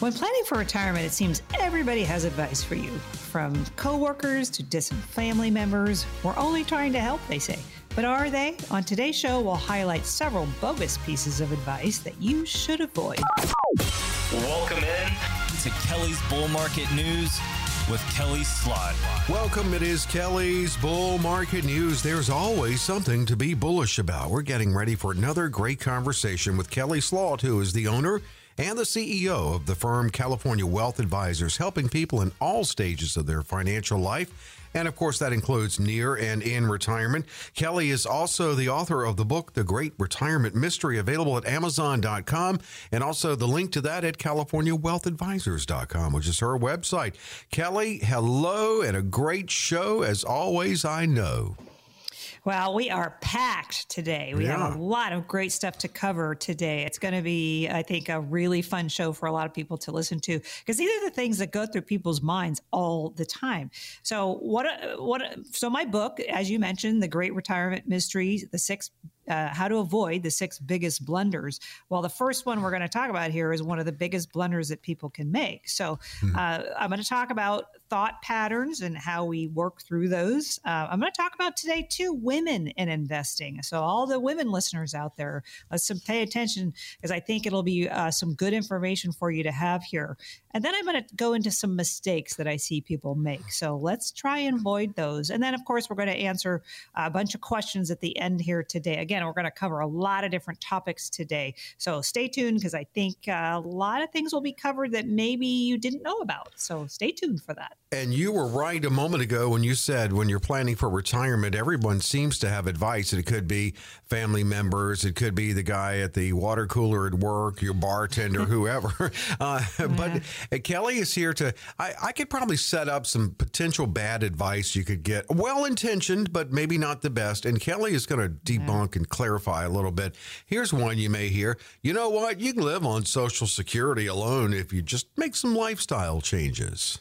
When planning for retirement, it seems everybody has advice for you, from coworkers to distant family members. We're only trying to help, they say. But are they? On today's show, we'll highlight several bogus pieces of advice that you should avoid. Welcome in to Kelley's Bull Market News with Kelley Slaught. Welcome. It is Kelley's Bull Market News. There's always something to be bullish about. We're getting ready for another great conversation with Kelley Slaught, who is the owner and the CEO of the firm California Wealth Advisors, helping people in all stages of their financial life. And of course, that includes near and in retirement. Kelley is also the author of the book, The Great Retirement Mystery, available at Amazon.com, and also the link to that at CaliforniaWealthAdvisors.com, which is her website. Kelley, hello, and a great show as always, I know. Well, we are packed today. We yeah. have a lot of great stuff to cover today. It's going to be, I think, a really fun show for a lot of people to listen to because these are the things that go through people's minds all the time. So, what, what, so my book, as you mentioned, The Great Retirement Mystery, the six uh, how to avoid the six biggest blunders. Well, the first one we're going to talk about here is one of the biggest blunders that people can make. So mm-hmm. uh, I'm going to talk about thought patterns and how we work through those. Uh, I'm going to talk about today too women in investing. So all the women listeners out there, let's pay attention because I think it'll be uh, some good information for you to have here. And then I'm going to go into some mistakes that I see people make. So let's try and avoid those. And then, of course, we're going to answer a bunch of questions at the end here today. Again, we're going to cover a lot of different topics today. So stay tuned because I think uh, a lot of things will be covered that maybe you didn't know about. So stay tuned for that. And you were right a moment ago when you said when you're planning for retirement, everyone seems to have advice. It could be family members, it could be the guy at the water cooler at work, your bartender, whoever. Uh, yeah. But uh, Kelley is here to, I, I could probably set up some potential bad advice you could get. Well intentioned, but maybe not the best. And Kelley is going to debunk yeah. and clarify a little bit. Here's one you may hear. You know what? You can live on Social Security alone if you just make some lifestyle changes.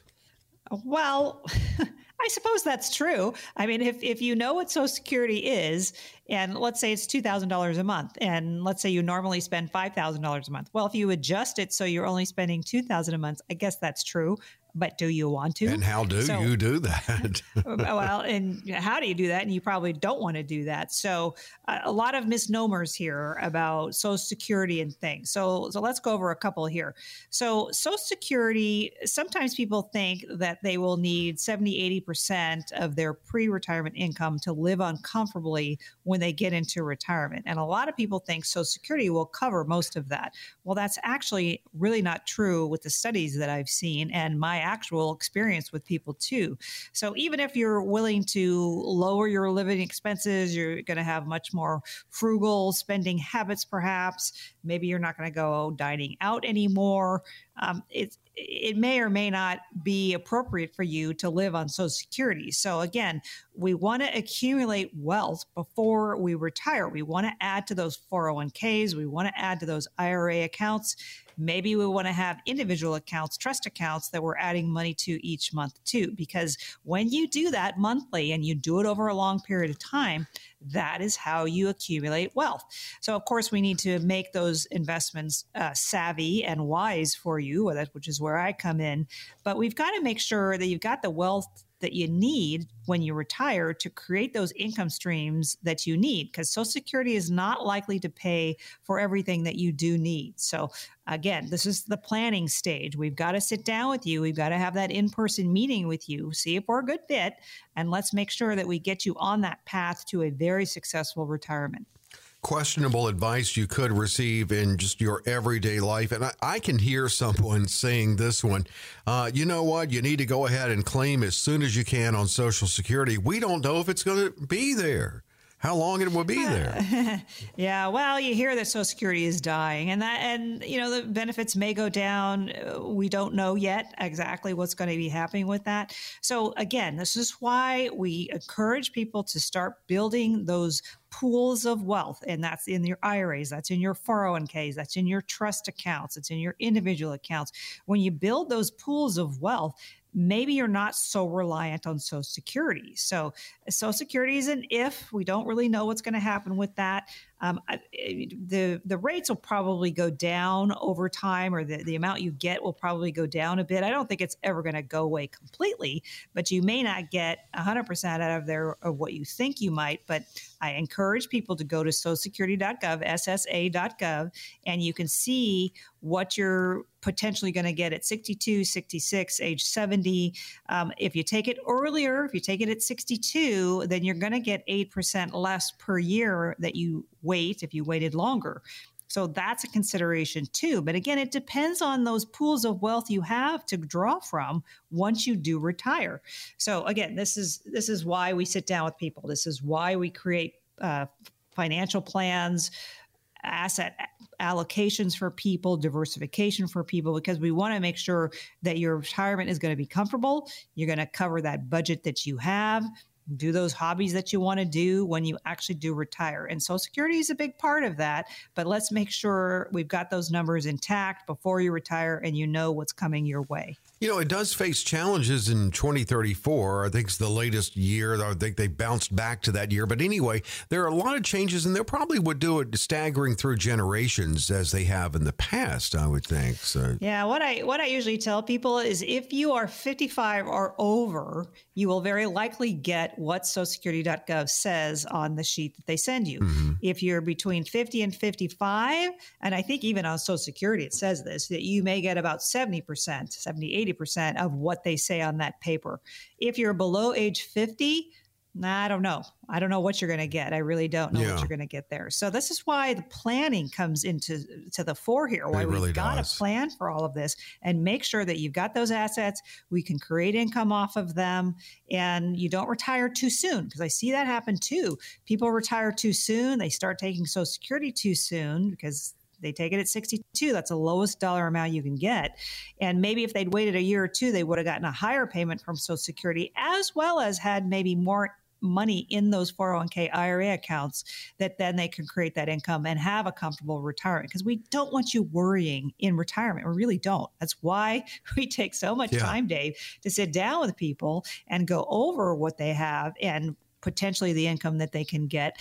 Well, I suppose that's true. I mean, if, if you know what Social Security is, and let's say it's $2,000 a month, and let's say you normally spend $5,000 a month. Well, if you adjust it so you're only spending 2,000 a month, I guess that's true but do you want to? And how do so, you do that? well, and how do you do that? And you probably don't want to do that. So, uh, a lot of misnomers here about Social Security and things. So, so let's go over a couple here. So, Social Security, sometimes people think that they will need 70, 80% of their pre retirement income to live on comfortably when they get into retirement. And a lot of people think Social Security will cover most of that. Well, that's actually really not true with the studies that I've seen and my actual experience with people too. So even if you're willing to lower your living expenses, you're going to have much more frugal spending habits, perhaps. Maybe you're not going to go dining out anymore. Um, it's it may or may not be appropriate for you to live on Social Security. So, again, we want to accumulate wealth before we retire. We want to add to those 401ks, we want to add to those IRA accounts. Maybe we want to have individual accounts, trust accounts that we're adding money to each month too. Because when you do that monthly and you do it over a long period of time, that is how you accumulate wealth. So, of course, we need to make those investments uh, savvy and wise for you, which is where I come in. But we've got to make sure that you've got the wealth that you need when you retire to create those income streams that you need because social security is not likely to pay for everything that you do need. So again this is the planning stage. We've got to sit down with you. We've got to have that in-person meeting with you see if we're a good fit and let's make sure that we get you on that path to a very successful retirement questionable advice you could receive in just your everyday life. And I, I can hear someone saying this one, uh, you know what? You need to go ahead and claim as soon as you can on Social Security. We don't know if it's going to be there how long it will be uh, there. yeah, well, you hear that Social Security is dying, and that, and you know, the benefits may go down. Uh, we don't know yet exactly what's going to be happening with that. So again, this is why we encourage people to start building those pools of wealth and that's in your IRAs that's in your 401ks that's in your trust accounts it's in your individual accounts when you build those pools of wealth maybe you're not so reliant on Social Security. So, Social Security is an if. We don't really know what's going to happen with that. Um, the the rates will probably go down over time, or the, the amount you get will probably go down a bit. I don't think it's ever going to go away completely, but you may not get 100% out of there of what you think you might. But I encourage people to go to socialsecurity.gov, ssa.gov, and you can see what you're potentially going to get at 62, 66, age 70. Um, if you take it earlier, if you take it at 62, then you're going to get 8% less per year that you wait if you waited longer. So that's a consideration too. But again, it depends on those pools of wealth you have to draw from once you do retire. So again, this is this is why we sit down with people. This is why we create uh, financial plans, asset allocations for people, diversification for people, because we want to make sure that your retirement is going to be comfortable. You're going to cover that budget that you have do those hobbies that you want to do when you actually do retire. And Social Security is a big part of that. But let's make sure we've got those numbers intact before you retire and you know what's coming your way. You know, it does face challenges in 2034. I think it's the latest year. I think they bounced back to that year. But anyway, there are a lot of changes, and they probably would do it staggering through generations as they have in the past. I would think. So. Yeah, what I what I usually tell people is if you are 55 or over, you will very likely get what SocialSecurity.gov says on the sheet that they send you. Mm-hmm. If you're between 50 and 55, and I think even on Social Security it says this, that you may get about 70%, 70, 80% of what they say on that paper. If you're below age 50, I don't know. I don't know what you're going to get. I really don't know yeah. what you're going to get there. So this is why the planning comes into to the fore here. Why really we've got to plan for all of this and make sure that you've got those assets. We can create income off of them, and you don't retire too soon because I see that happen too. People retire too soon. They start taking Social Security too soon because they take it at 62 that's the lowest dollar amount you can get and maybe if they'd waited a year or two they would have gotten a higher payment from social security as well as had maybe more money in those 401k IRA accounts that then they can create that income and have a comfortable retirement because we don't want you worrying in retirement. We really don't. That's why we take so much yeah. time, Dave, to sit down with people and go over what they have and potentially the income that they can get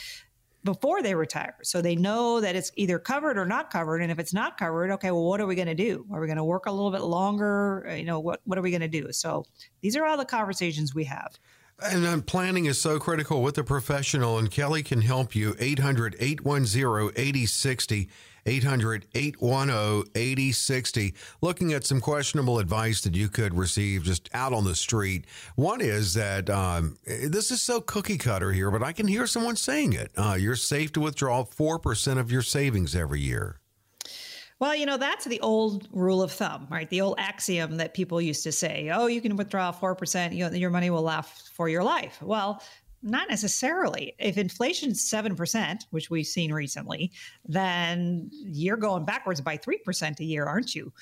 before they retire. So they know that it's either covered or not covered. And if it's not covered, okay, well, what are we going to do? Are we going to work a little bit longer? You know, what, what are we going to do? So these are all the conversations we have. And uh, planning is so critical with a professional, and Kelley can help you. 800 810 8060. 800 810 8060. Looking at some questionable advice that you could receive just out on the street. One is that um, this is so cookie cutter here, but I can hear someone saying it. Uh, you're safe to withdraw 4% of your savings every year. Well, you know, that's the old rule of thumb, right? The old axiom that people used to say, oh, you can withdraw 4%, you know, your money will last for your life. Well, not necessarily. If inflation's 7%, which we've seen recently, then you're going backwards by 3% a year, aren't you?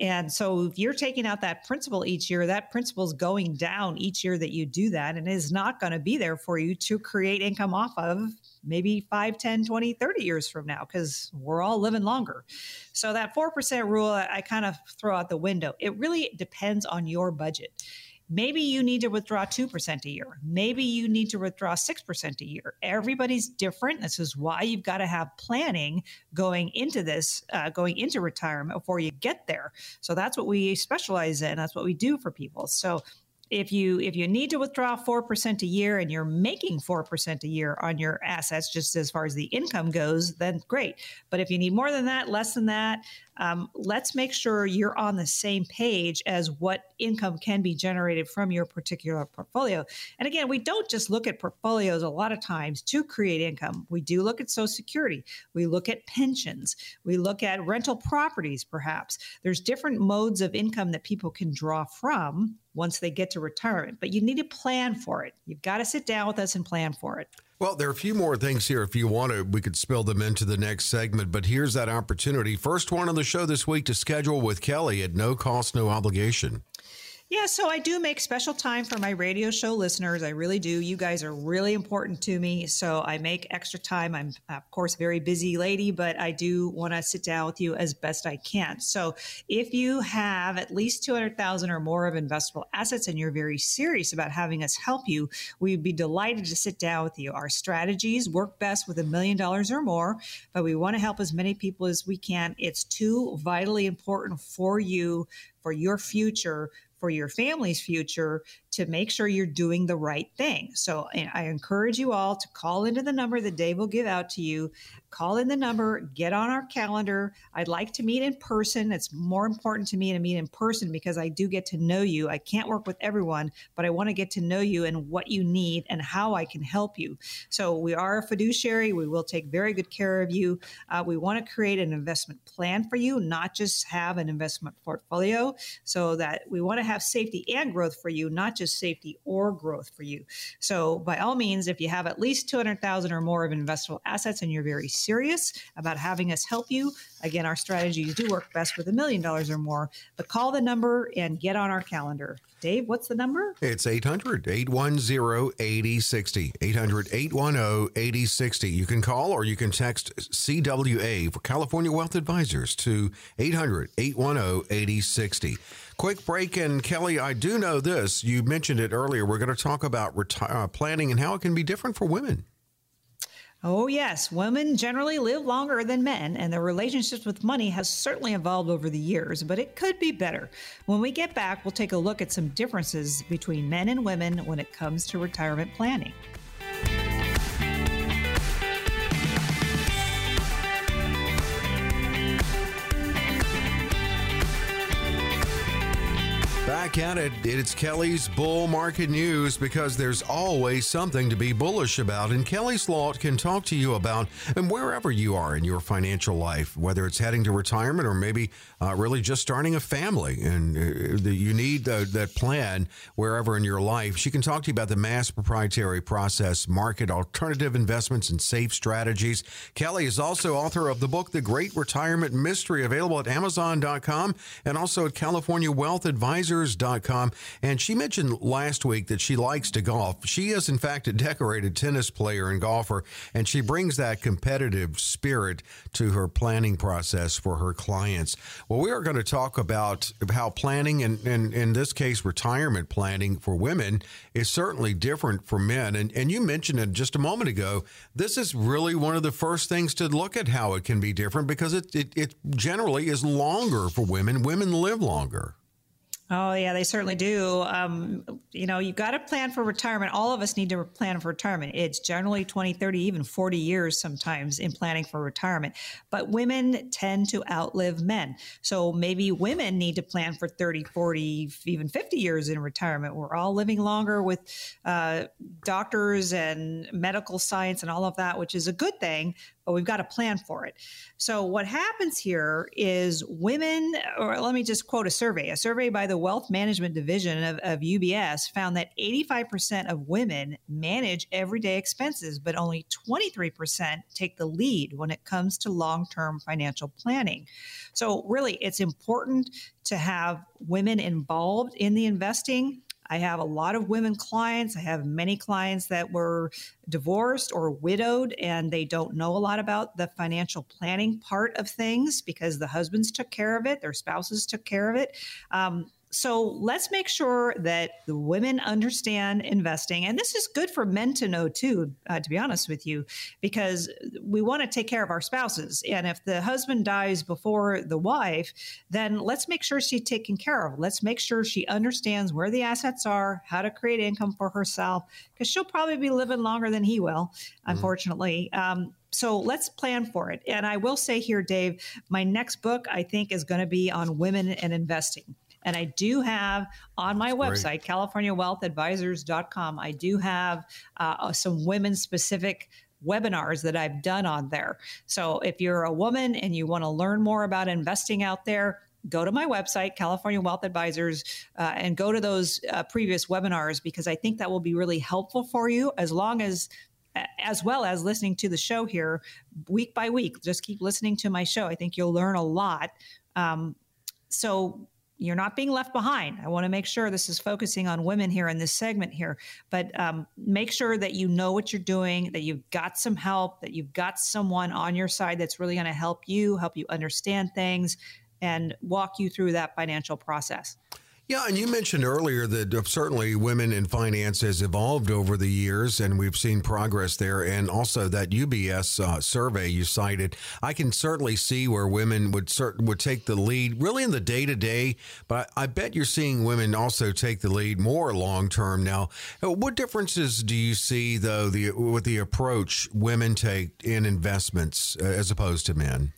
And so if you're taking out that principal each year, that principal is going down each year that you do that and is not going to be there for you to create income off of maybe 5, 10, 20, 30 years from now because we're all living longer. So that 4% rule, I, I kind of throw out the window. It really depends on your budget. Maybe you need to withdraw 2% a year. Maybe you need to withdraw 6% a year. Everybody's different. This is why you've got to have planning going into this, uh, going into retirement before you get there. So that's what we specialize in. That's what we do for people. So if you if you need to withdraw 4% a year and you're making 4% a year on your assets just as far as the income goes then great but if you need more than that less than that um, let's make sure you're on the same page as what income can be generated from your particular portfolio. And again, we don't just look at portfolios a lot of times to create income. We do look at Social Security, we look at pensions, we look at rental properties, perhaps. There's different modes of income that people can draw from once they get to retirement, but you need to plan for it. You've got to sit down with us and plan for it. Well, there are a few more things here. If you want to, we could spill them into the next segment, but here's that opportunity. First one on the show this week to schedule with Kelley at no cost, no obligation. Yeah, so I do make special time for my radio show listeners. I really do. You guys are really important to me. So I make extra time. I'm, of course, very busy lady, but I do want to sit down with you as best I can. So if you have at least 200,000 or more of investable assets and you're very serious about having us help you, we'd be delighted to sit down with you. Our strategies work best with a million dollars or more, but we want to help as many people as we can. It's too vitally important for you, for your future for your family's future to make sure you're doing the right thing. So I encourage you all to call into the number that Dave will give out to you. Call in the number, get on our calendar. I'd like to meet in person. It's more important to me to meet in person because I do get to know you. I can't work with everyone, but I want to get to know you and what you need and how I can help you. So we are a fiduciary. We will take very good care of you. Uh, we want to create an investment plan for you, not just have an investment portfolio, so that we want to have safety and growth for you, not just safety or growth for you. So, by all means, if you have at least 200,000 or more of investable assets and you're very serious about having us help you, again, our strategies do work best with a million dollars or more, but call the number and get on our calendar. Dave, what's the number? It's 800 810 8060. 800 810 8060. You can call or you can text CWA for California Wealth Advisors to 800 810 8060. Quick break. And Kelley, I do know this. You mentioned it earlier. We're going to talk about reti- uh, planning and how it can be different for women. Oh, yes. Women generally live longer than men, and their relationships with money has certainly evolved over the years, but it could be better. When we get back, we'll take a look at some differences between men and women when it comes to retirement planning. Back at it, it's Kelley's Bull Market News because there's always something to be bullish about. And Kelley Slaught can talk to you about and wherever you are in your financial life, whether it's heading to retirement or maybe uh, really just starting a family and uh, you need that plan wherever in your life. She can talk to you about the mass proprietary process, market alternative investments, and safe strategies. Kelley is also author of the book, The Great Retirement Mystery, available at Amazon.com and also at California Wealth Advisors Advisors.com. And she mentioned last week that she likes to golf. She is, in fact, a decorated tennis player and golfer, and she brings that competitive spirit to her planning process for her clients. Well, we are going to talk about how planning, and, and in this case, retirement planning for women, is certainly different for men. And, and you mentioned it just a moment ago. This is really one of the first things to look at how it can be different because it, it, it generally is longer for women. Women live longer. Oh, yeah, they certainly do. Um, you know, you've got to plan for retirement. All of us need to plan for retirement. It's generally 20, 30, even 40 years sometimes in planning for retirement. But women tend to outlive men. So maybe women need to plan for 30, 40, even 50 years in retirement. We're all living longer with uh, doctors and medical science and all of that, which is a good thing but we've got to plan for it. So, what happens here is women, or let me just quote a survey a survey by the Wealth Management Division of, of UBS found that 85% of women manage everyday expenses, but only 23% take the lead when it comes to long term financial planning. So, really, it's important to have women involved in the investing I have a lot of women clients. I have many clients that were divorced or widowed and they don't know a lot about the financial planning part of things because the husbands took care of it, their spouses took care of it. Um, so let's make sure that the women understand investing. And this is good for men to know too, uh, to be honest with you, because we want to take care of our spouses. And if the husband dies before the wife, then let's make sure she's taken care of. Let's make sure she understands where the assets are, how to create income for herself, because she'll probably be living longer than he will, mm-hmm. unfortunately. Um, so let's plan for it. And I will say here, Dave, my next book I think is going to be on women and investing. And I do have on my That's website, CaliforniaWealthAdvisors.com, I do have uh, some women specific webinars that I've done on there. So if you're a woman and you want to learn more about investing out there, go to my website, California Wealth Advisors, uh, and go to those uh, previous webinars because I think that will be really helpful for you as long as as well as listening to the show here week by week. Just keep listening to my show. I think you'll learn a lot. Um, so you're not being left behind. I want to make sure this is focusing on women here in this segment here, but um, make sure that you know what you're doing, that you've got some help, that you've got someone on your side that's really going to help you, help you understand things, and walk you through that financial process. Yeah, and you mentioned earlier that uh, certainly women in finance has evolved over the years, and we've seen progress there. And also that UBS uh, survey you cited, I can certainly see where women would cert- would take the lead, really in the day to day. But I, bet you're seeing women also take the lead more long term now. Uh, what differences do you see though the with the approach women take in investments uh, as opposed to men?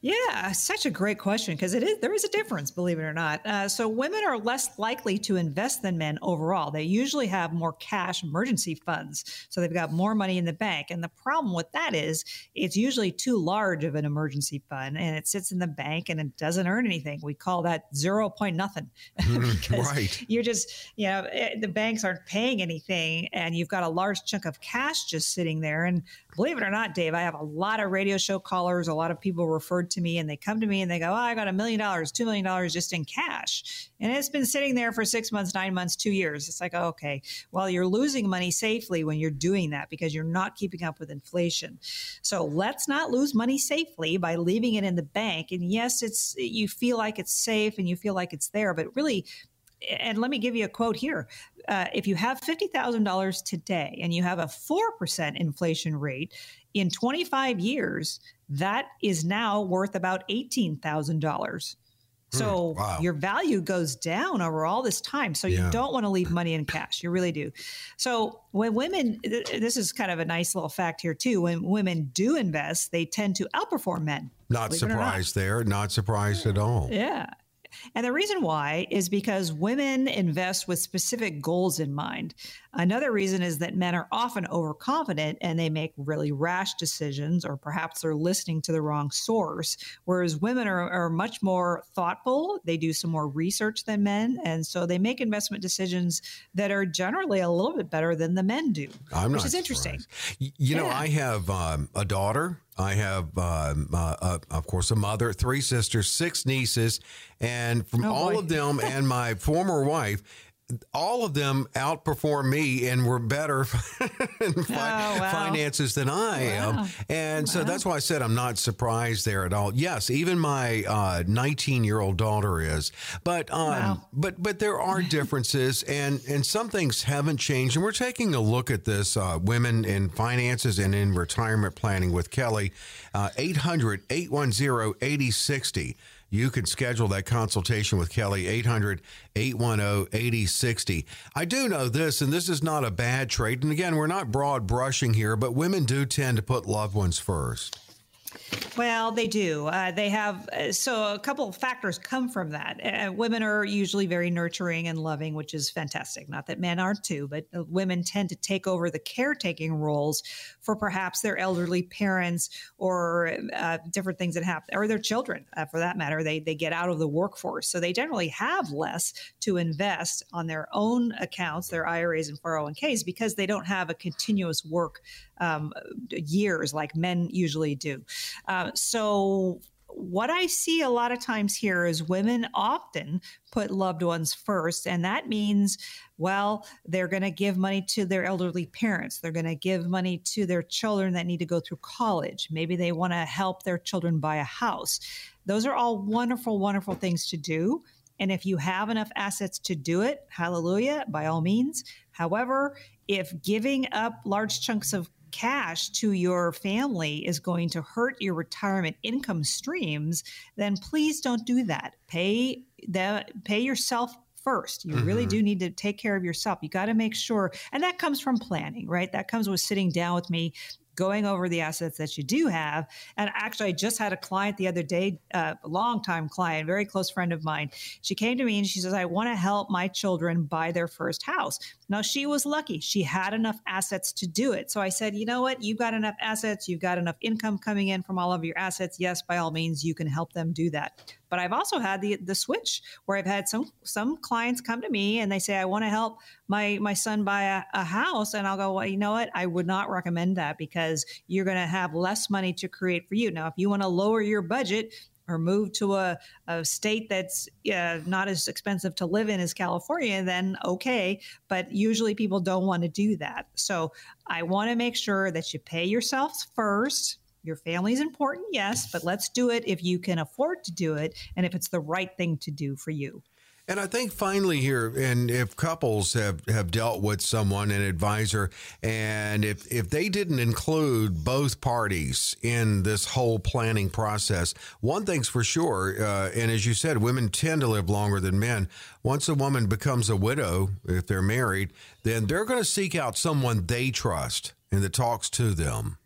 Yeah, such a great question because it is there is a difference, believe it or not. Uh, so women are less likely to invest than men overall. They usually have more cash emergency funds, so they've got more money in the bank. And the problem with that is it's usually too large of an emergency fund, and it sits in the bank and it doesn't earn anything. We call that zero point nothing. right. You're just you know eh, the banks aren't paying anything, and you've got a large chunk of cash just sitting there. And believe it or not, Dave, I have a lot of radio show callers, a lot of people referred to me, and they come to me and they go, oh, I got a million dollars, $2 million just in cash. And it's been sitting there for six months, nine months, two years. It's like, okay, well, you're losing money safely when you're doing that because you're not keeping up with inflation. So let's not lose money safely by leaving it in the bank. And yes, it's you feel like it's safe and you feel like it's there, but really and let me give you a quote here. Uh, if you have $50,000 today and you have a 4% inflation rate, in 25 years, that is now worth about $18,000. So hmm, wow. your value goes down over all this time. So yeah. you don't want to leave money in cash. You really do. So when women, this is kind of a nice little fact here too. When women do invest, they tend to outperform men. Not surprised not. there. Not surprised at all. Yeah. And the reason why is because women invest with specific goals in mind. Another reason is that men are often overconfident and they make really rash decisions, or perhaps they're listening to the wrong source, whereas women are, are much more thoughtful. They do some more research than men. And so they make investment decisions that are generally a little bit better than the men do, I'm which is surprised. interesting. You yeah. know, I have um, a daughter I have, um, uh, uh, of course, a mother, three sisters, six nieces, and from oh, all of them and my former wife, all of them outperform me and were better in oh, wow. finances than I wow. am. And wow. so that's why I said I'm not surprised there at all. Yes, even my 19 uh, year old daughter is, but um, but but there are differences, and and some things haven't changed. And we're taking a look at this uh, women in finances and in retirement planning with Kelley. Uh, 800 810 8060 you can schedule that consultation with Kelley, 800 810 8060. I do know this, and this is not a bad trait. And again, we're not broad brushing here, but women do tend to put loved ones first. Well, they do. Uh, they have uh, so a couple of factors come from that. Uh, women are usually very nurturing and loving, which is fantastic. Not that men aren't too, but uh, women tend to take over the caretaking roles for perhaps their elderly parents or uh, different things that happen, or their children, uh, for that matter. They they get out of the workforce, so they generally have less to invest on their own accounts, their IRAs and 401ks, because they don't have a continuous work um, years like men usually do. Uh, so what I see a lot of times here is women often put loved ones first. And that means, well, they're going to give money to their elderly parents. They're going to give money to their children that need to go through college. Maybe they want to help their children buy a house. Those are all wonderful, wonderful things to do. And if you have enough assets to do it, hallelujah, by all means. However, if giving up large chunks of cash to your family is going to hurt your retirement income streams, then please don't do that. Pay the pay yourself first. You mm-hmm. really do need to take care of yourself. You got to make sure, and that comes from planning, right? That comes with sitting down with me going over the assets that you do have. And actually, I just had a client the other day, uh, a long time client, very close friend of mine. She came to me and she says, I want to help my children buy their first house. Now, she was lucky. She had enough assets to do it. So I said, you know what? You've got enough assets. You've got enough income coming in from all of your assets. Yes, by all means, you can help them do that. But I've also had the the switch where I've had some some clients come to me and they say, I want to help my my son buy a, a house. And I'll go, well, you know what? I would not recommend that because you're going to have less money to create for you. Now, if you want to lower your budget, or move to a, a state that's uh, not as expensive to live in as California, then okay. But usually people don't want to do that. So I want to make sure that you pay yourselves first. Your family is important, yes, but let's do it if you can afford to do it and if it's the right thing to do for you. And I think finally here, and if couples have, have dealt with someone, an advisor, and if, if they didn't include both parties in this whole planning process, one thing's for sure, uh, and as you said, women tend to live longer than men. Once a woman becomes a widow, if they're married, then they're going to seek out someone they trust and that talks to them.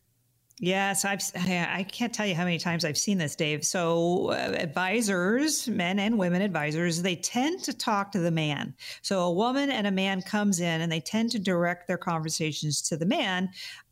Yes, I've I can't tell you how many times I've seen this, Dave. So uh, advisors, men and women advisors, they tend to talk to the man. So a woman and a man comes in and they tend to direct their conversations to the man.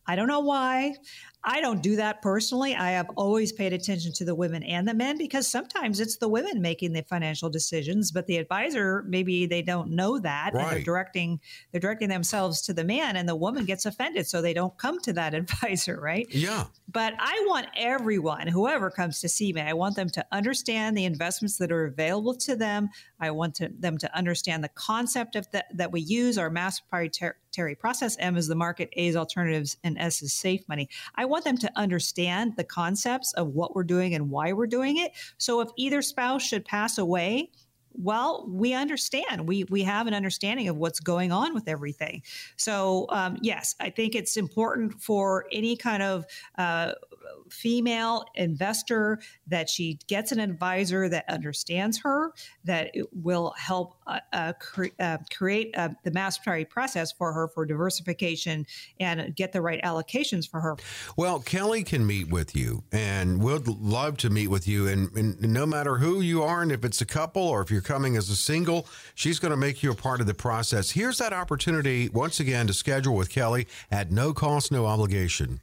I don't know why. I don't do that personally. I have always paid attention to the women and the men because sometimes it's the women making the financial decisions, but the advisor maybe they don't know that right. and they're directing they're directing themselves to the man and the woman gets offended so they don't come to that advisor, right? Yeah. But I want everyone, whoever comes to see me, I want them to understand the investments that are available to them. I want to, them to understand the concept of the, that we use our mass proprietary process. M is the market, A is alternatives, and S is safe money. I want them to understand the concepts of what we're doing and why we're doing it. So if either spouse should pass away, well, we understand. We we have an understanding of what's going on with everything. So um, yes, I think it's important for any kind of uh, female investor that she gets an advisor that understands her, that will help uh, uh, cre- uh, create uh, the mass process for her for diversification and get the right allocations for her. Well, Kelley can meet with you, and we'd love to meet with you. And, and no matter who you are, and if it's a couple or if you're coming as a single, she's going to make you a part of the process. Here's that opportunity once again to schedule with Kelley at no cost, no obligation.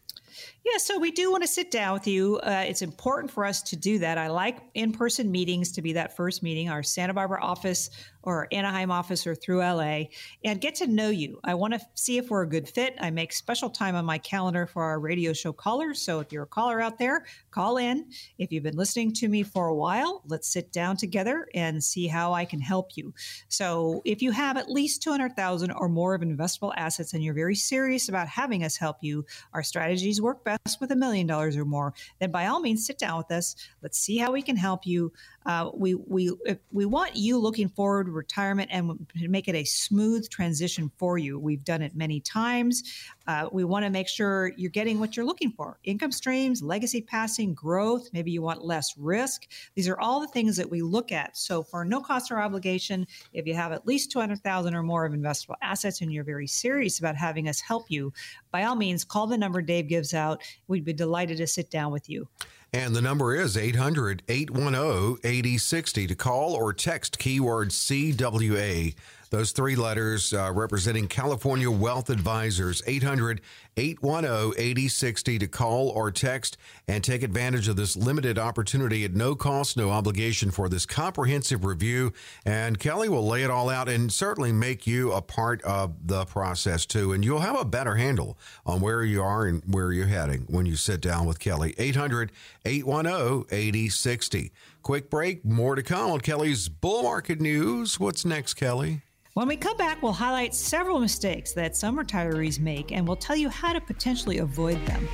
Yeah, so we do want to sit down with you. Uh, it's important for us to do that. I like in person meetings to be that first meeting. Our Santa Barbara office or Anaheim office or through LA and get to know you. I want to see if we're a good fit. I make special time on my calendar for our radio show callers. So if you're a caller out there, call in. If you've been listening to me for a while, let's sit down together and see how I can help you. So if you have at least 200,000 or more of investable assets and you're very serious about having us help you, our strategies work best with a million dollars or more, then by all means sit down with us. Let's see how we can help you. Uh, we we we want you looking forward to retirement and to make it a smooth transition for you. We've done it many times. Uh, we want to make sure you're getting what you're looking for: income streams, legacy passing, growth. Maybe you want less risk. These are all the things that we look at. So for no cost or obligation, if you have at least two hundred thousand or more of investable assets and you're very serious about having us help you, by all means, call the number Dave gives out. We'd be delighted to sit down with you. And the number is 800 810 8060 to call or text keyword CWA. Those three letters uh, representing California Wealth Advisors, 800 810 8060 to call or text and take advantage of this limited opportunity at no cost, no obligation for this comprehensive review. And Kelley will lay it all out and certainly make you a part of the process too. And you'll have a better handle on where you are and where you're heading when you sit down with Kelley. 800 810 8060. Quick break, more to come on Kelley's Bull Market News. What's next, Kelley? When we come back, we'll highlight several mistakes that some retirees make and we'll tell you how to potentially avoid them.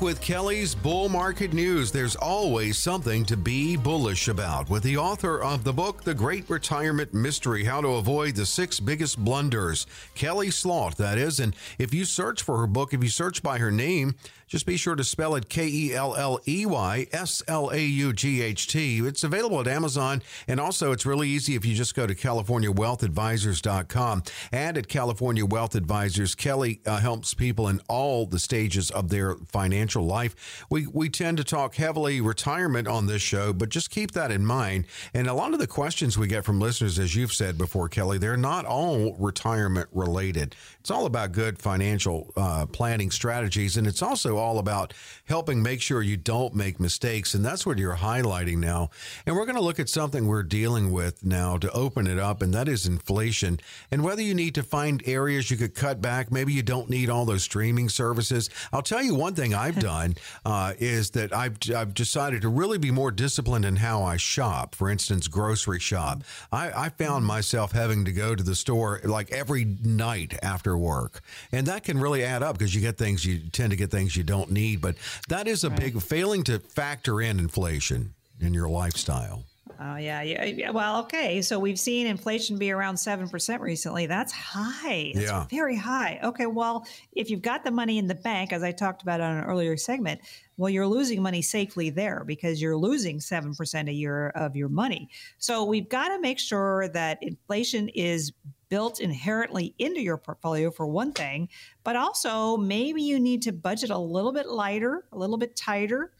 With Kelley's Bull Market News. There's always something to be bullish about with the author of the book, The Great Retirement Mystery How to Avoid the Six Biggest Blunders, Kelley Slaught, that is. And if you search for her book, if you search by her name, just be sure to spell it K E L L E Y S L A U G H T. It's available at Amazon. And also, it's really easy if you just go to CaliforniaWealthAdvisors.com. And at California Wealth Advisors, Kelley uh, helps people in all the stages of their financial financial life. We we tend to talk heavily retirement on this show, but just keep that in mind. And a lot of the questions we get from listeners, as you've said before, Kelley, they're not all retirement related. It's all about good financial uh, planning strategies, and it's also all about helping make sure you don't make mistakes. And that's what you're highlighting now. And we're going to look at something we're dealing with now to open it up, and that is inflation. And whether you need to find areas you could cut back, maybe you don't need all those streaming services. I'll tell you one thing I've done uh, is that I've I've decided to really be more disciplined in how I shop. For instance, grocery shop. I, I found myself having to go to the store like every night after after work. And that can really add up because you get things you tend to get things you don't need. But that is a right. big failing to factor in inflation in your lifestyle. Oh yeah, yeah. Well, okay. So we've seen inflation be around seven percent recently. That's high. That's yeah, very high. Okay. Well, if you've got the money in the bank, as I talked about on an earlier segment, well, you're losing money safely there because you're losing seven percent a year of your money. So we've got to make sure that inflation is built inherently into your portfolio for one thing, but also maybe you need to budget a little bit lighter, a little bit tighter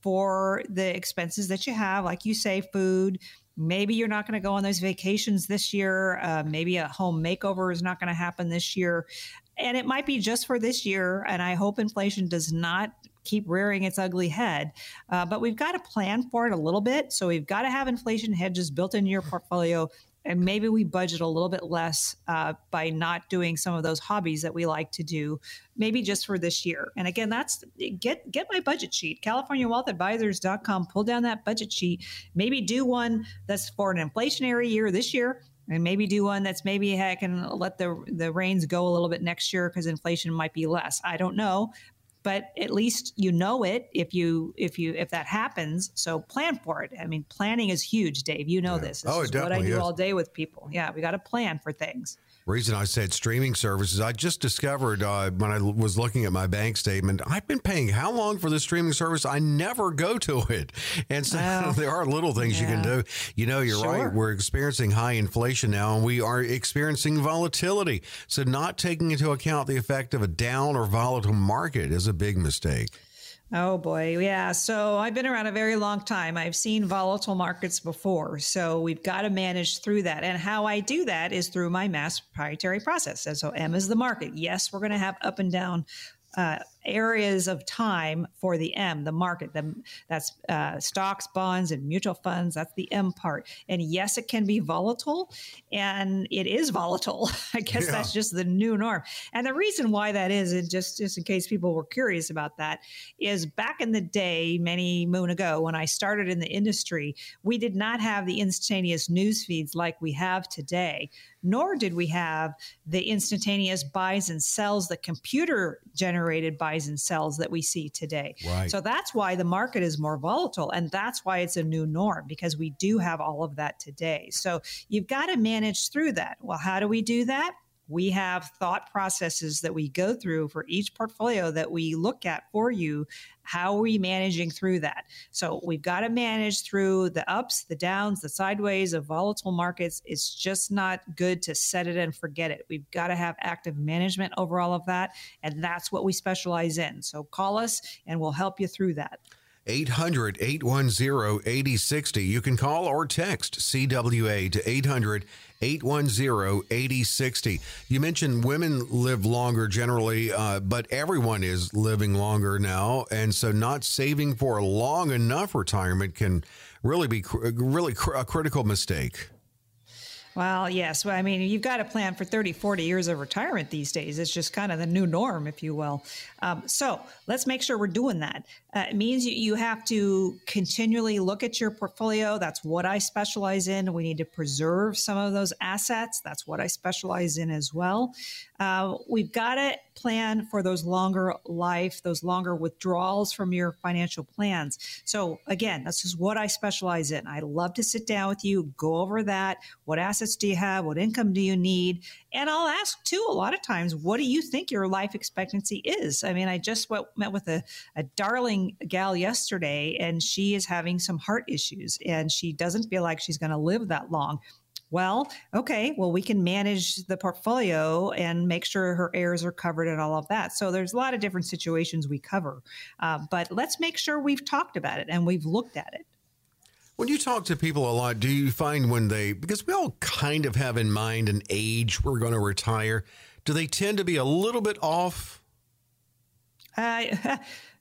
for the expenses that you have, like you say, food. Maybe you're not going to go on those vacations this year. Uh, maybe a home makeover is not going to happen this year. And it might be just for this year. And I hope inflation does not keep rearing its ugly head. Uh, but we've got to plan for it a little bit. So we've got to have inflation hedges built into your portfolio and maybe we budget a little bit less uh, by not doing some of those hobbies that we like to do maybe just for this year. And again that's get get my budget sheet. Californiawealthadvisors.com pull down that budget sheet. Maybe do one that's for an inflationary year this year and maybe do one that's maybe heck and let the the reins go a little bit next year because inflation might be less. I don't know, but at least you know it if you if you if that happens. So plan for it. I mean, planning is huge, Dave. You know yeah. this. this oh, is what I do is. all day with people. Yeah, we got to plan for things reason I said streaming services, I just discovered uh, when I was looking at my bank statement, I've been paying how long for this streaming service? I never go to it. And so wow. there are little things yeah. you can do. You know, you're sure. right. We're experiencing high inflation now and we are experiencing volatility. So not taking into account the effect of a down or volatile market is a big mistake. Oh boy, yeah. So I've been around a very long time. I've seen volatile markets before. So we've got to manage through that. And how I do that is through my mass proprietary process. And so M is the market. Yes, we're going to have up and down uh, areas of time for the M, the market. The, that's uh, stocks, bonds, and mutual funds. That's the M part. And yes, it can be volatile, and it is volatile. I guess yeah. that's just the new norm. And the reason why that is, and just just in case people were curious about that, is back in the day, many moon ago, when I started in the industry, we did not have the instantaneous news feeds like we have today nor did we have the instantaneous buys and sells, the computer generated buys and sells that we see today. Right. So that's why the market is more volatile. And that's why it's a new norm because we do have all of that today. So you've got to manage through that. Well, how do we do that? We have thought processes that we go through for each portfolio that we look at for you. How are we managing through that? So we've got to manage through the ups, the downs, the sideways of volatile markets. It's just not good to set it and forget it. We've got to have active management over all of that. And that's what we specialize in. So call us and we'll help you through that. 800 810 8060. You can call or text CWA to 800 810 8060. You mentioned women live longer generally, uh, but everyone is living longer now. And so not saving for a long enough retirement can really be cr- really cr- a critical mistake. Well, yes. Well, I mean, you've got to plan for 30, 40 years of retirement these days. It's just kind of the new norm, if you will. Um, so let's make sure we're doing that. Uh, it means you, you have to continually look at your portfolio. That's what I specialize in. We need to preserve some of those assets. That's what I specialize in as well. Uh, we've got to plan for those longer life, those longer withdrawals from your financial plans. So, again, this is what I specialize in. I love to sit down with you, go over that. What assets do you have? What income do you need? And I'll ask too, a lot of times, what do you think your life expectancy is? I mean, I just went, met with a, a darling gal yesterday, and she is having some heart issues, and she doesn't feel like she's going to live that long Well, okay, well, we can manage the portfolio and make sure her heirs are covered and all of that. So there's a lot of different situations we cover. Uh, but let's make sure we've talked about it and we've looked at it. When you talk to people a lot, do you find when they, because we all kind of have in mind an age we're going to retire, do they tend to be a little bit off? Uh,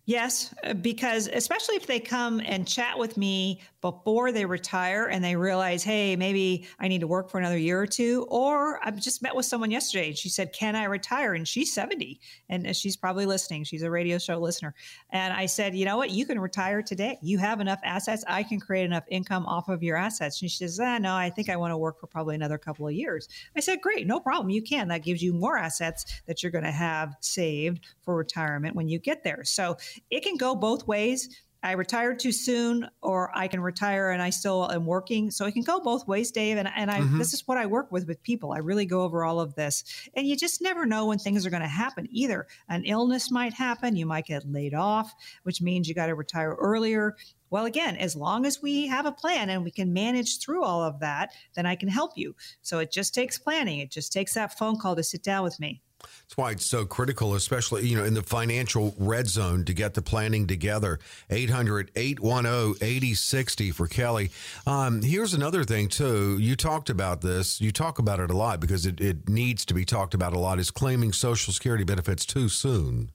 yes, because especially if they come and chat with me before they retire and they realize, hey, maybe I need to work for another year or two. Or I just met with someone yesterday and she said, Can I retire? And she's 70 and she's probably listening. She's a radio show listener. And I said, You know what? You can retire today. You have enough assets. I can create enough income off of your assets. And she says, ah, No, I think I want to work for probably another couple of years. I said, Great, no problem. You can. That gives you more assets that you're going to have saved for retirement when you get there. So it can go both ways I retired too soon, or I can retire and I still am working. So it can go both ways, Dave. And, and I, mm-hmm. this is what I work with with people. I really go over all of this. And you just never know when things are going to happen either. An illness might happen. You might get laid off, which means you got to retire earlier. Well, again, as long as we have a plan and we can manage through all of that, then I can help you. So it just takes planning. It just takes that phone call to sit down with me. That's why it's so critical, especially, you know, in the financial red zone to get the planning together. 800 810 8060 for Kelley. Um, here's another thing, too. You talked about this. You talk about it a lot because it, it needs to be talked about a lot is claiming Social Security benefits too soon.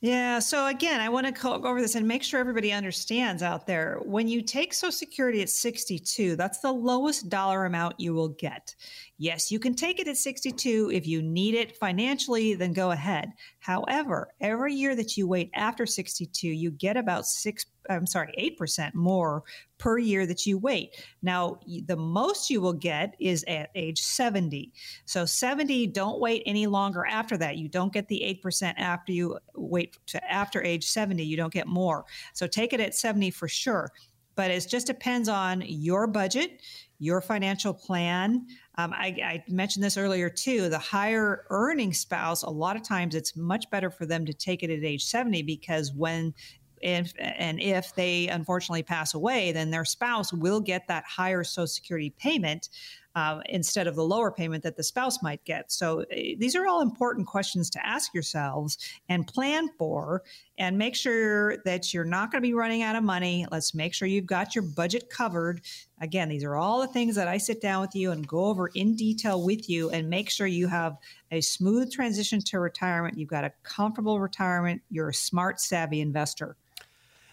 Yeah. So again, I want to go over this and make sure everybody understands out there. When you take Social Security at 62, that's the lowest dollar amount you will get. Yes, you can take it at 62 if you need it financially, then go ahead. However, every year that you wait after 62, you get about six, I'm sorry, 8% more per year that you wait. Now, the most you will get is at age 70. So 70, don't wait any longer after that. You don't get the 8% after you wait to after age 70. You don't get more. So take it at 70 for sure. But it just depends on your budget, your financial plan. Um, I, I, mentioned this earlier too. The higher earning spouse, a lot of times it's much better for them to take it at age 70 because when if and if they unfortunately pass away, then their spouse will get that higher Social Security payment uh, instead of the lower payment that the spouse might get. So uh, these are all important questions to ask yourselves and plan for, and make sure that you're not going to be running out of money. Let's make sure you've got your budget covered. Again, these are all the things that I sit down with you and go over in detail with you, and make sure you have a smooth transition to retirement. You've got a comfortable retirement. You're a smart, savvy investor.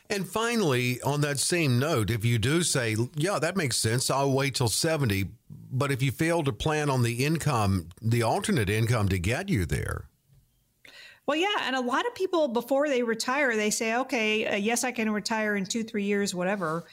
And finally, on that same note, if you do say, yeah, that makes sense, I'll wait till 70, but if you fail to plan on the income, the alternate income to get you there. Well, yeah. And a lot of people, before they retire, they say, okay, uh, yes, I can retire in two, three years, whatever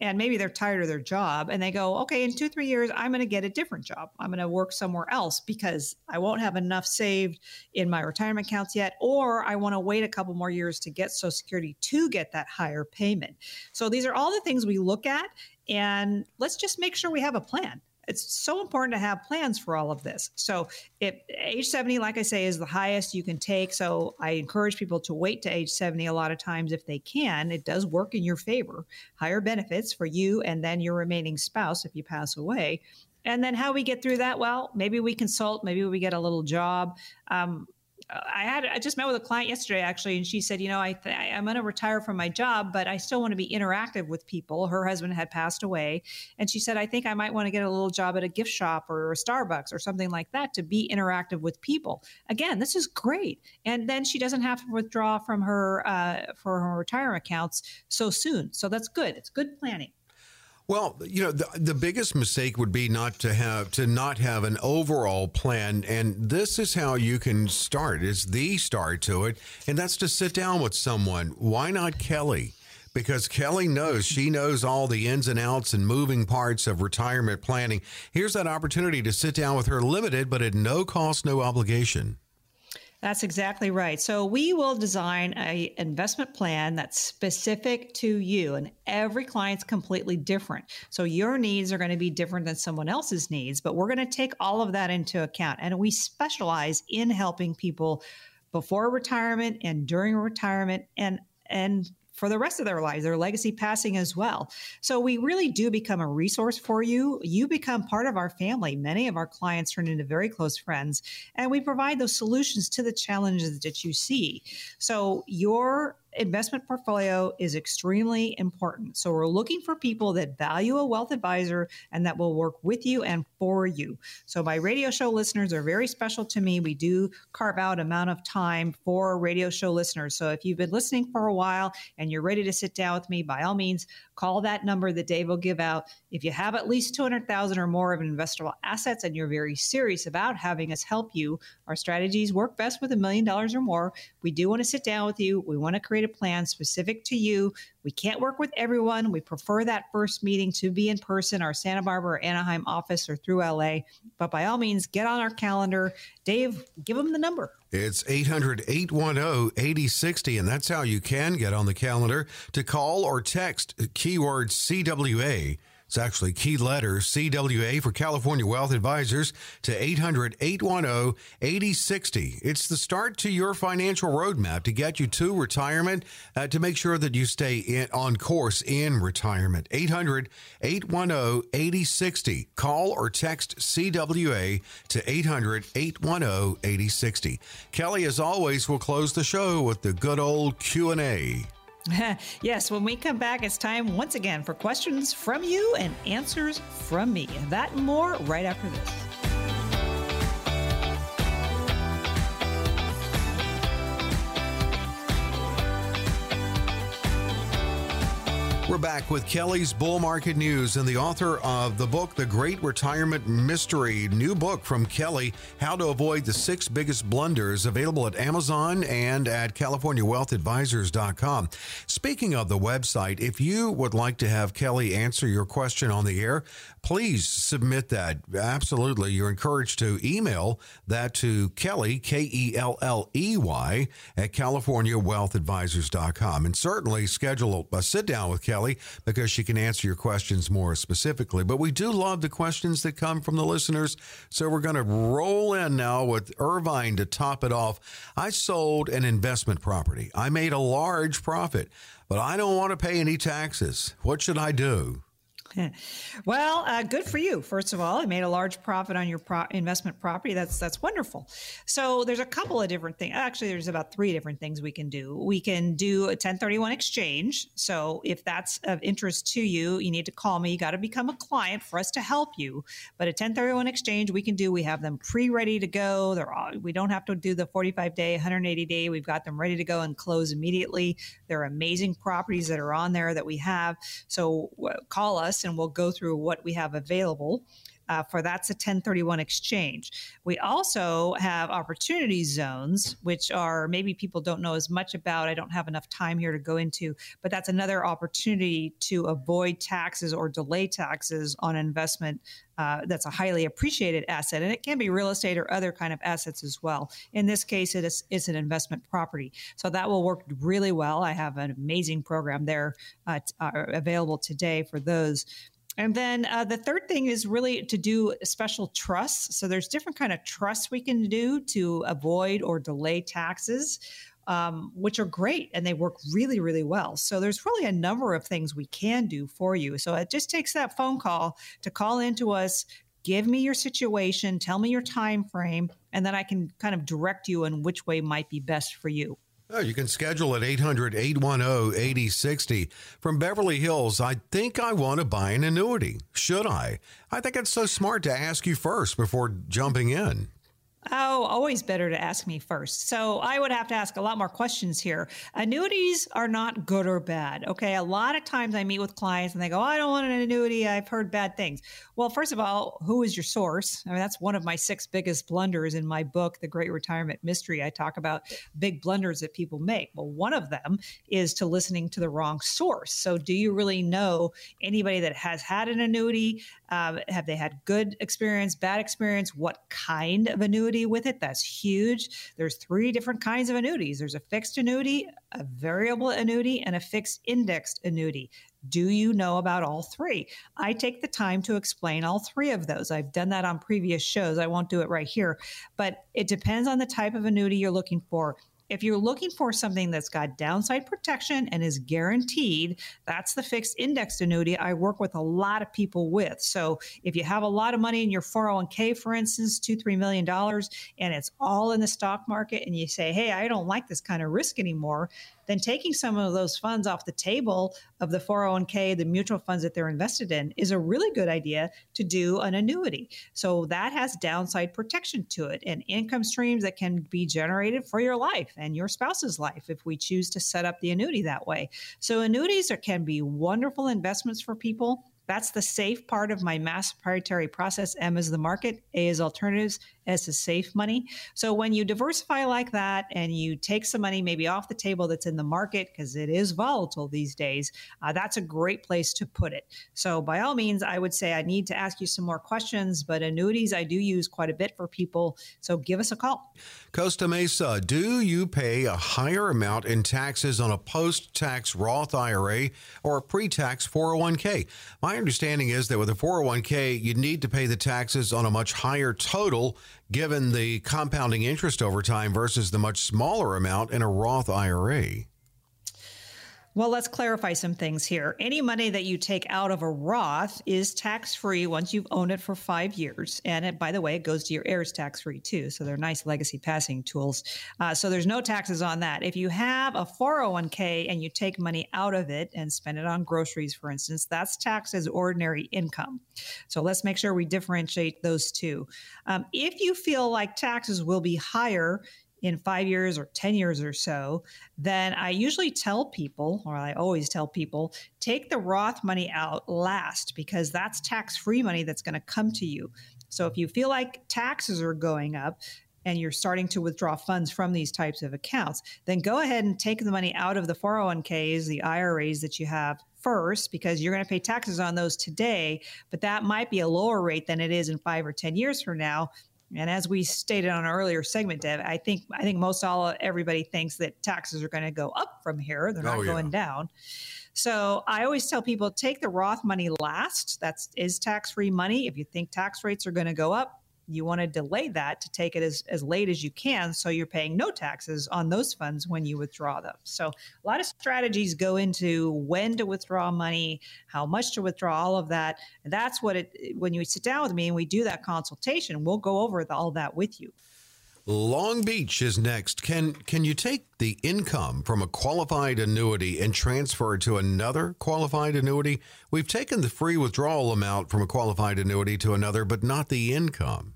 and maybe they're tired of their job and they go, okay, in two, three years, I'm going to get a different job. I'm going to work somewhere else because I won't have enough saved in my retirement accounts yet, or I want to wait a couple more years to get Social Security to get that higher payment. So these are all the things we look at. And let's just make sure we have a plan it's so important to have plans for all of this. So, if age 70, like I say, is the highest you can take. So, I encourage people to wait to age 70 a lot of times if they can. It does work in your favor. Higher benefits for you and then your remaining spouse if you pass away. And then how we get through that? Well, maybe we consult, maybe we get a little job. Um, I had I just met with a client yesterday actually, and she said, you know, I th- I'm going to retire from my job, but I still want to be interactive with people. Her husband had passed away, and she said, I think I might want to get a little job at a gift shop or a Starbucks or something like that to be interactive with people. Again, this is great, and then she doesn't have to withdraw from her uh, for her retirement accounts so soon. So that's good. It's good planning. Well, you know, the, the biggest mistake would be not to have to not have an overall plan, and this is how you can start. It's the start to it, and that's to sit down with someone. Why not Kelley? Because Kelley knows she knows all the ins and outs and moving parts of retirement planning. Here's that opportunity to sit down with her, limited but at no cost, no obligation. That's exactly right. So we will design a investment plan that's specific to you and every client's completely different. So your needs are going to be different than someone else's needs, but we're going to take all of that into account and we specialize in helping people before retirement and during retirement and and for the rest of their lives, their legacy passing as well. So we really do become a resource for you. You become part of our family. Many of our clients turn into very close friends, and we provide those solutions to the challenges that you see. So your investment portfolio is extremely important. So we're looking for people that value a wealth advisor and that will work with you and for you. So my radio show listeners are very special to me. We do carve out amount of time for radio show listeners. So if you've been listening for a while and you're ready to sit down with me, by all means, call that number that Dave will give out. If you have at least 200,000 or more of investable assets and you're very serious about having us help you, our strategies work best with a million dollars or more. We do want to sit down with you. We want to create a plan specific to you. We can't work with everyone. We prefer that first meeting to be in person, our Santa Barbara or Anaheim office or through LA. But by all means, get on our calendar. Dave, give them the number. It's 800 810 8060, and that's how you can get on the calendar to call or text keyword CWA it's actually key letters CWA for California Wealth Advisors to 800 810 8060. It's the start to your financial roadmap to get you to retirement, uh, to make sure that you stay in, on course in retirement. 800 810 8060. Call or text CWA to 800 810 8060. Kelley, as always, will close the show with the good old Q&A. yes, when we come back, it's time once again for questions from you and answers from me. That and more right after this. Back with Kelley's Bull Market News and the author of the book, The Great Retirement Mystery. New book from Kelley, How to Avoid the Six Biggest Blunders, available at Amazon and at CaliforniaWealthAdvisors.com. Speaking of the website, if you would like to have Kelley answer your question on the air, please submit that. Absolutely. You're encouraged to email that to Kelley, K E L L E Y, at CaliforniaWealthAdvisors.com. And certainly schedule a sit down with Kelley Kelley because she can answer your questions more specifically. But we do love the questions that come from the listeners. So we're going to roll in now with Irvine to top it off. I sold an investment property. I made a large profit, but I don't want to pay any taxes. What should I do? well, uh, good for you. First of all, you made a large profit on your pro- investment property. That's that's wonderful. So there's a couple of different things. Actually, there's about three different things we can do. We can do a 1031 exchange. So if that's of interest to you, you need to call me. You got to become a client for us to help you. But a 1031 exchange we can do. We have them pre-ready to go. They're all, we don't have to do the 45 day, 180 day. We've got them ready to go and close immediately. They're amazing properties that are on there that we have. So call us and we'll go through what we have available. Uh, for that's a 1031 exchange. We also have opportunity zones, which are maybe people don't know as much about. I don't have enough time here to go into, but that's another opportunity to avoid taxes or delay taxes on investment. Uh, that's a highly appreciated asset, and it can be real estate or other kind of assets as well. In this case, it is it's an investment property, so that will work really well. I have an amazing program there uh, t- uh, available today for those. And then uh, the third thing is really to do special trusts. So there's different kind of trusts we can do to avoid or delay taxes. Um, which are great and they work really, really well. So there's really a number of things we can do for you. So it just takes that phone call to call into us, give me your situation, tell me your time frame, and then I can kind of direct you in which way might be best for you. Oh, you can schedule at 800 810 8060. From Beverly Hills, I think I want to buy an annuity. Should I? I think it's so smart to ask you first before jumping in. Oh, always better to ask me first. So I would have to ask a lot more questions here. Annuities are not good or bad. Okay. A lot of times I meet with clients and they go, I don't want an annuity. I've heard bad things. Well, first of all, who is your source? I mean, that's one of my six biggest blunders in my book, The Great Retirement Mystery. I talk about big blunders that people make. Well, one of them is to listening to the wrong source. So do you really know anybody that has had an annuity? Uh, have they had good experience, bad experience? What kind of annuity? Annuity with it. That's huge. There's three different kinds of annuities. There's a fixed annuity, a variable annuity, and a fixed indexed annuity. Do you know about all three? I take the time to explain all three of those. I've done that on previous shows. I won't do it right here, but it depends on the type of annuity you're looking for if you're looking for something that's got downside protection and is guaranteed, that's the fixed indexed annuity I work with a lot of people with. So if you have a lot of money in your 401k, for instance, two, three million dollars, and it's all in the stock market, and you say, hey, I don't like this kind of risk anymore, then taking some of those funds off the table of the 401k, the mutual funds that they're invested in, is a really good idea to do an annuity. So that has downside protection to it and income streams that can be generated for your life and your spouse's life if we choose to set up the annuity that way. So annuities are, can be wonderful investments for people. That's the safe part of my mass proprietary process. M is the market, A is alternatives, S a safe money. So when you diversify like that and you take some money maybe off the table that's in the market because it is volatile these days, uh, that's a great place to put it. So by all means, I would say I need to ask you some more questions, but annuities I do use quite a bit for people. So give us a call. Costa Mesa, do you pay a higher amount in taxes on a post tax Roth IRA or a pre tax 401k? My understanding is that with a 401k, you need to pay the taxes on a much higher total given the compounding interest over time versus the much smaller amount in a Roth IRA. Well, let's clarify some things here. Any money that you take out of a Roth is tax free once you've owned it for five years. And it, by the way, it goes to your heirs tax free too. So they're nice legacy passing tools. Uh, so there's no taxes on that. If you have a 401k and you take money out of it and spend it on groceries, for instance, that's taxed as ordinary income. So let's make sure we differentiate those two. Um, if you feel like taxes will be higher, in five years or 10 years or so, then I usually tell people, or I always tell people, take the Roth money out last because that's tax free money that's going to come to you. So if you feel like taxes are going up, and you're starting to withdraw funds from these types of accounts, then go ahead and take the money out of the 401ks, the IRAs that you have first, because you're going to pay taxes on those today, but that might be a lower rate than it is in five or 10 years from now. And as we stated on an earlier segment, Deb, I think I think most all everybody thinks that taxes are going to go up from here. They're not oh, yeah. going down. So I always tell people take the Roth money last. That's is tax free money. If you think tax rates are going to go up, you want to delay that to take it as, as late as you can so you're paying no taxes on those funds when you withdraw them. So a lot of strategies go into when to withdraw money, how much to withdraw, all of that. And that's what it when you sit down with me and we do that consultation, we'll go over all that with you. Long Beach is next. Can can you take the income from a qualified annuity and transfer it to another qualified annuity? We've taken the free withdrawal amount from a qualified annuity to another, but not the income.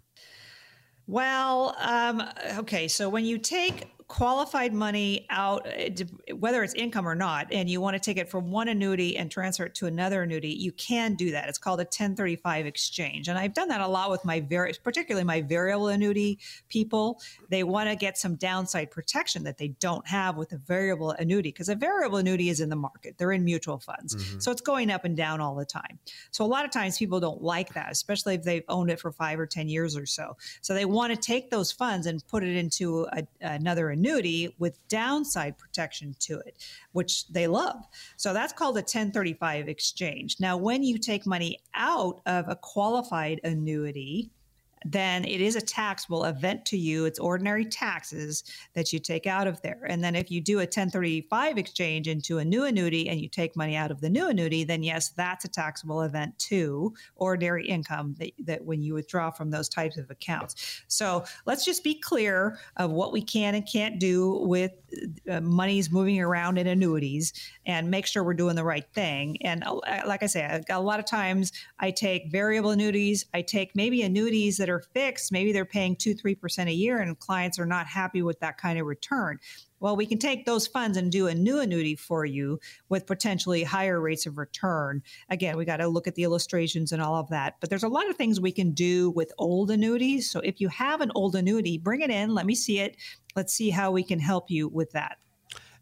Well, um, okay. So when you take qualified money out, uh, whether it's income or not, and you want to take it from one annuity and transfer it to another annuity, you can do that. It's called a 1035 exchange. And I've done that a lot with my very, particularly my variable annuity people. They want to get some downside protection that they don't have with a variable annuity because a variable annuity is in the market. They're in mutual funds. Mm-hmm. So it's going up and down all the time. So a lot of times people don't like that, especially if they've owned it for five or 10 years or so. So they want to take those funds and put it into a, another annuity with downside protection to it, which they love. So that's called a 1035 exchange. Now, when you take money out of a qualified annuity, then it is a taxable event to you. It's ordinary taxes that you take out of there. And then if you do a 1035 exchange into a new annuity and you take money out of the new annuity, then yes, that's a taxable event too, ordinary income that, that when you withdraw from those types of accounts. So let's just be clear of what we can and can't do with uh, monies moving around in annuities and make sure we're doing the right thing. And uh, like I say, a lot of times I take variable annuities, I take maybe annuities that are fixed, maybe they're paying two, 3% a year, and clients are not happy with that kind of return. Well, we can take those funds and do a new annuity for you with potentially higher rates of return. Again, we got to look at the illustrations and all of that. But there's a lot of things we can do with old annuities. So if you have an old annuity, bring it in, let me see it. Let's see how we can help you with that.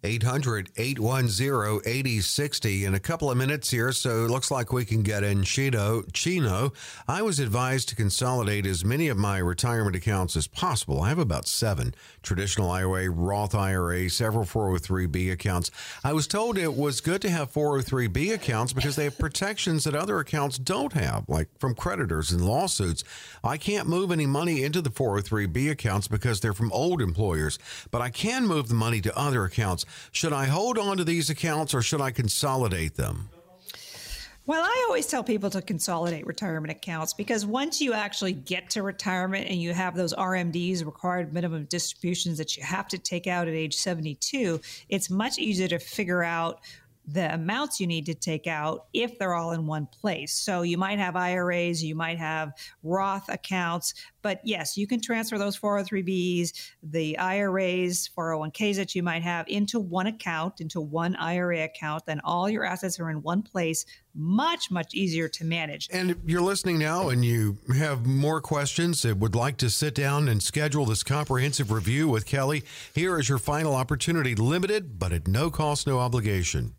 800 810 8060 in a couple of minutes here, so it looks like we can get in Chino. Chino, I was advised to consolidate as many of my retirement accounts as possible. I have about seven traditional IRA, Roth IRA, several 403B accounts. I was told it was good to have 403B accounts because they have protections that other accounts don't have, like from creditors and lawsuits. I can't move any money into the 403B accounts because they're from old employers, but I can move the money to other accounts. Should I hold on to these accounts or should I consolidate them? Well, I always tell people to consolidate retirement accounts because once you actually get to retirement and you have those RMDs, required minimum distributions that you have to take out at age 72, it's much easier to figure out the amounts you need to take out if they're all in one place. So you might have IRAs, you might have Roth accounts, but yes, you can transfer those 403bs, the IRAs, 401ks that you might have into one account, into one IRA account. Then all your assets are in one place. Much, much easier to manage. And if you're listening now and you have more questions and would like to sit down and schedule this comprehensive review with Kelley, here is your final opportunity, limited, but at no cost, no obligation.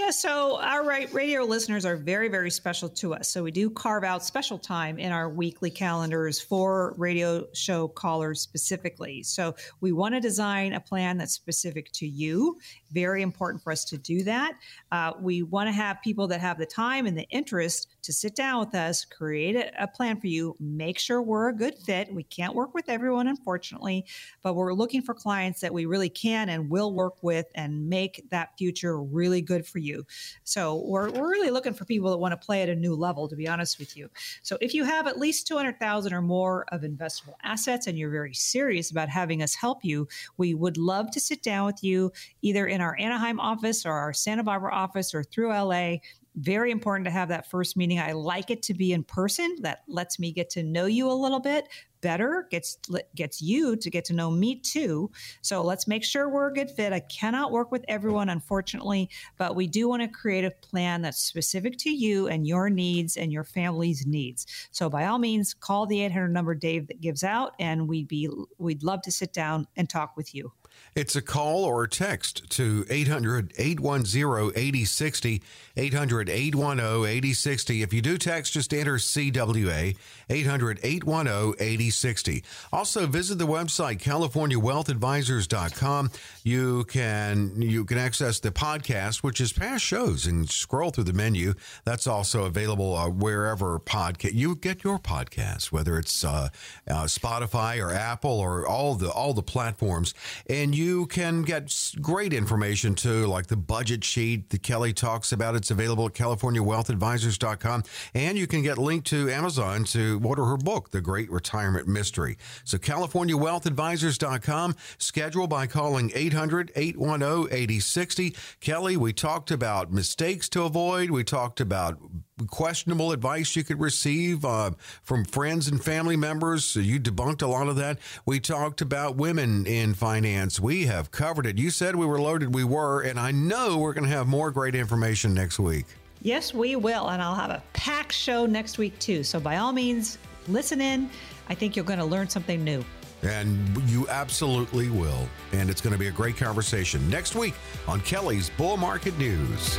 Yeah, so our radio listeners are very, very special to us. So we do carve out special time in our weekly calendars for radio show callers specifically. So we want to design a plan that's specific to you. Very important for us to do that. Uh, we want to have people that have the time and the interest to sit down with us, create a, plan for you, make sure we're a good fit. We can't work with everyone, unfortunately, but we're looking for clients that we really can and will work with and make that future really good for you. So we're, we're really looking for people that want to play at a new level, to be honest with you. So if you have at least 200,000 or more of investable assets and you're very serious about having us help you, we would love to sit down with you either in our Anaheim office or our Santa Barbara office or through LA very important to have that first meeting. I like it to be in person. That lets me get to know you a little bit better, gets gets you to get to know me too. So let's make sure we're a good fit. I cannot work with everyone, unfortunately, but we do want to create a plan that's specific to you and your needs and your family's needs. So by all means, call the 800 number Dave that gives out, and we'd be we'd love to sit down and talk with you. It's a call or a text to 800 810 8060. 800 810 8060. If you do text, just enter CWA 800 810 8060. Also, visit the website CaliforniaWealthAdvisors.com. You can you can access the podcast, which is past shows, and scroll through the menu. That's also available uh, wherever podcast you get your podcast, whether it's uh, uh, Spotify or Apple or all the all the platforms. And you can get great information too, like the budget sheet that Kelley talks about. It's available at CaliforniaWealthAdvisors.com. And you can get linked to Amazon to order her book, The Great Retirement Mystery. So CaliforniaWealthAdvisors.com. Schedule by calling 800 810 8060. Kelley, we talked about mistakes to avoid. We talked about questionable advice you could receive uh, from friends and family members. So You debunked a lot of that. We talked about women in finance. We have covered it. You said we were loaded. We were. And I know we're going to have more great information next week. Yes, we will. And I'll have a packed show next week, too. So by all means, listen in. I think you're going to learn something new. And you absolutely will. And it's going to be a great conversation next week on Kelley's Bull Market News.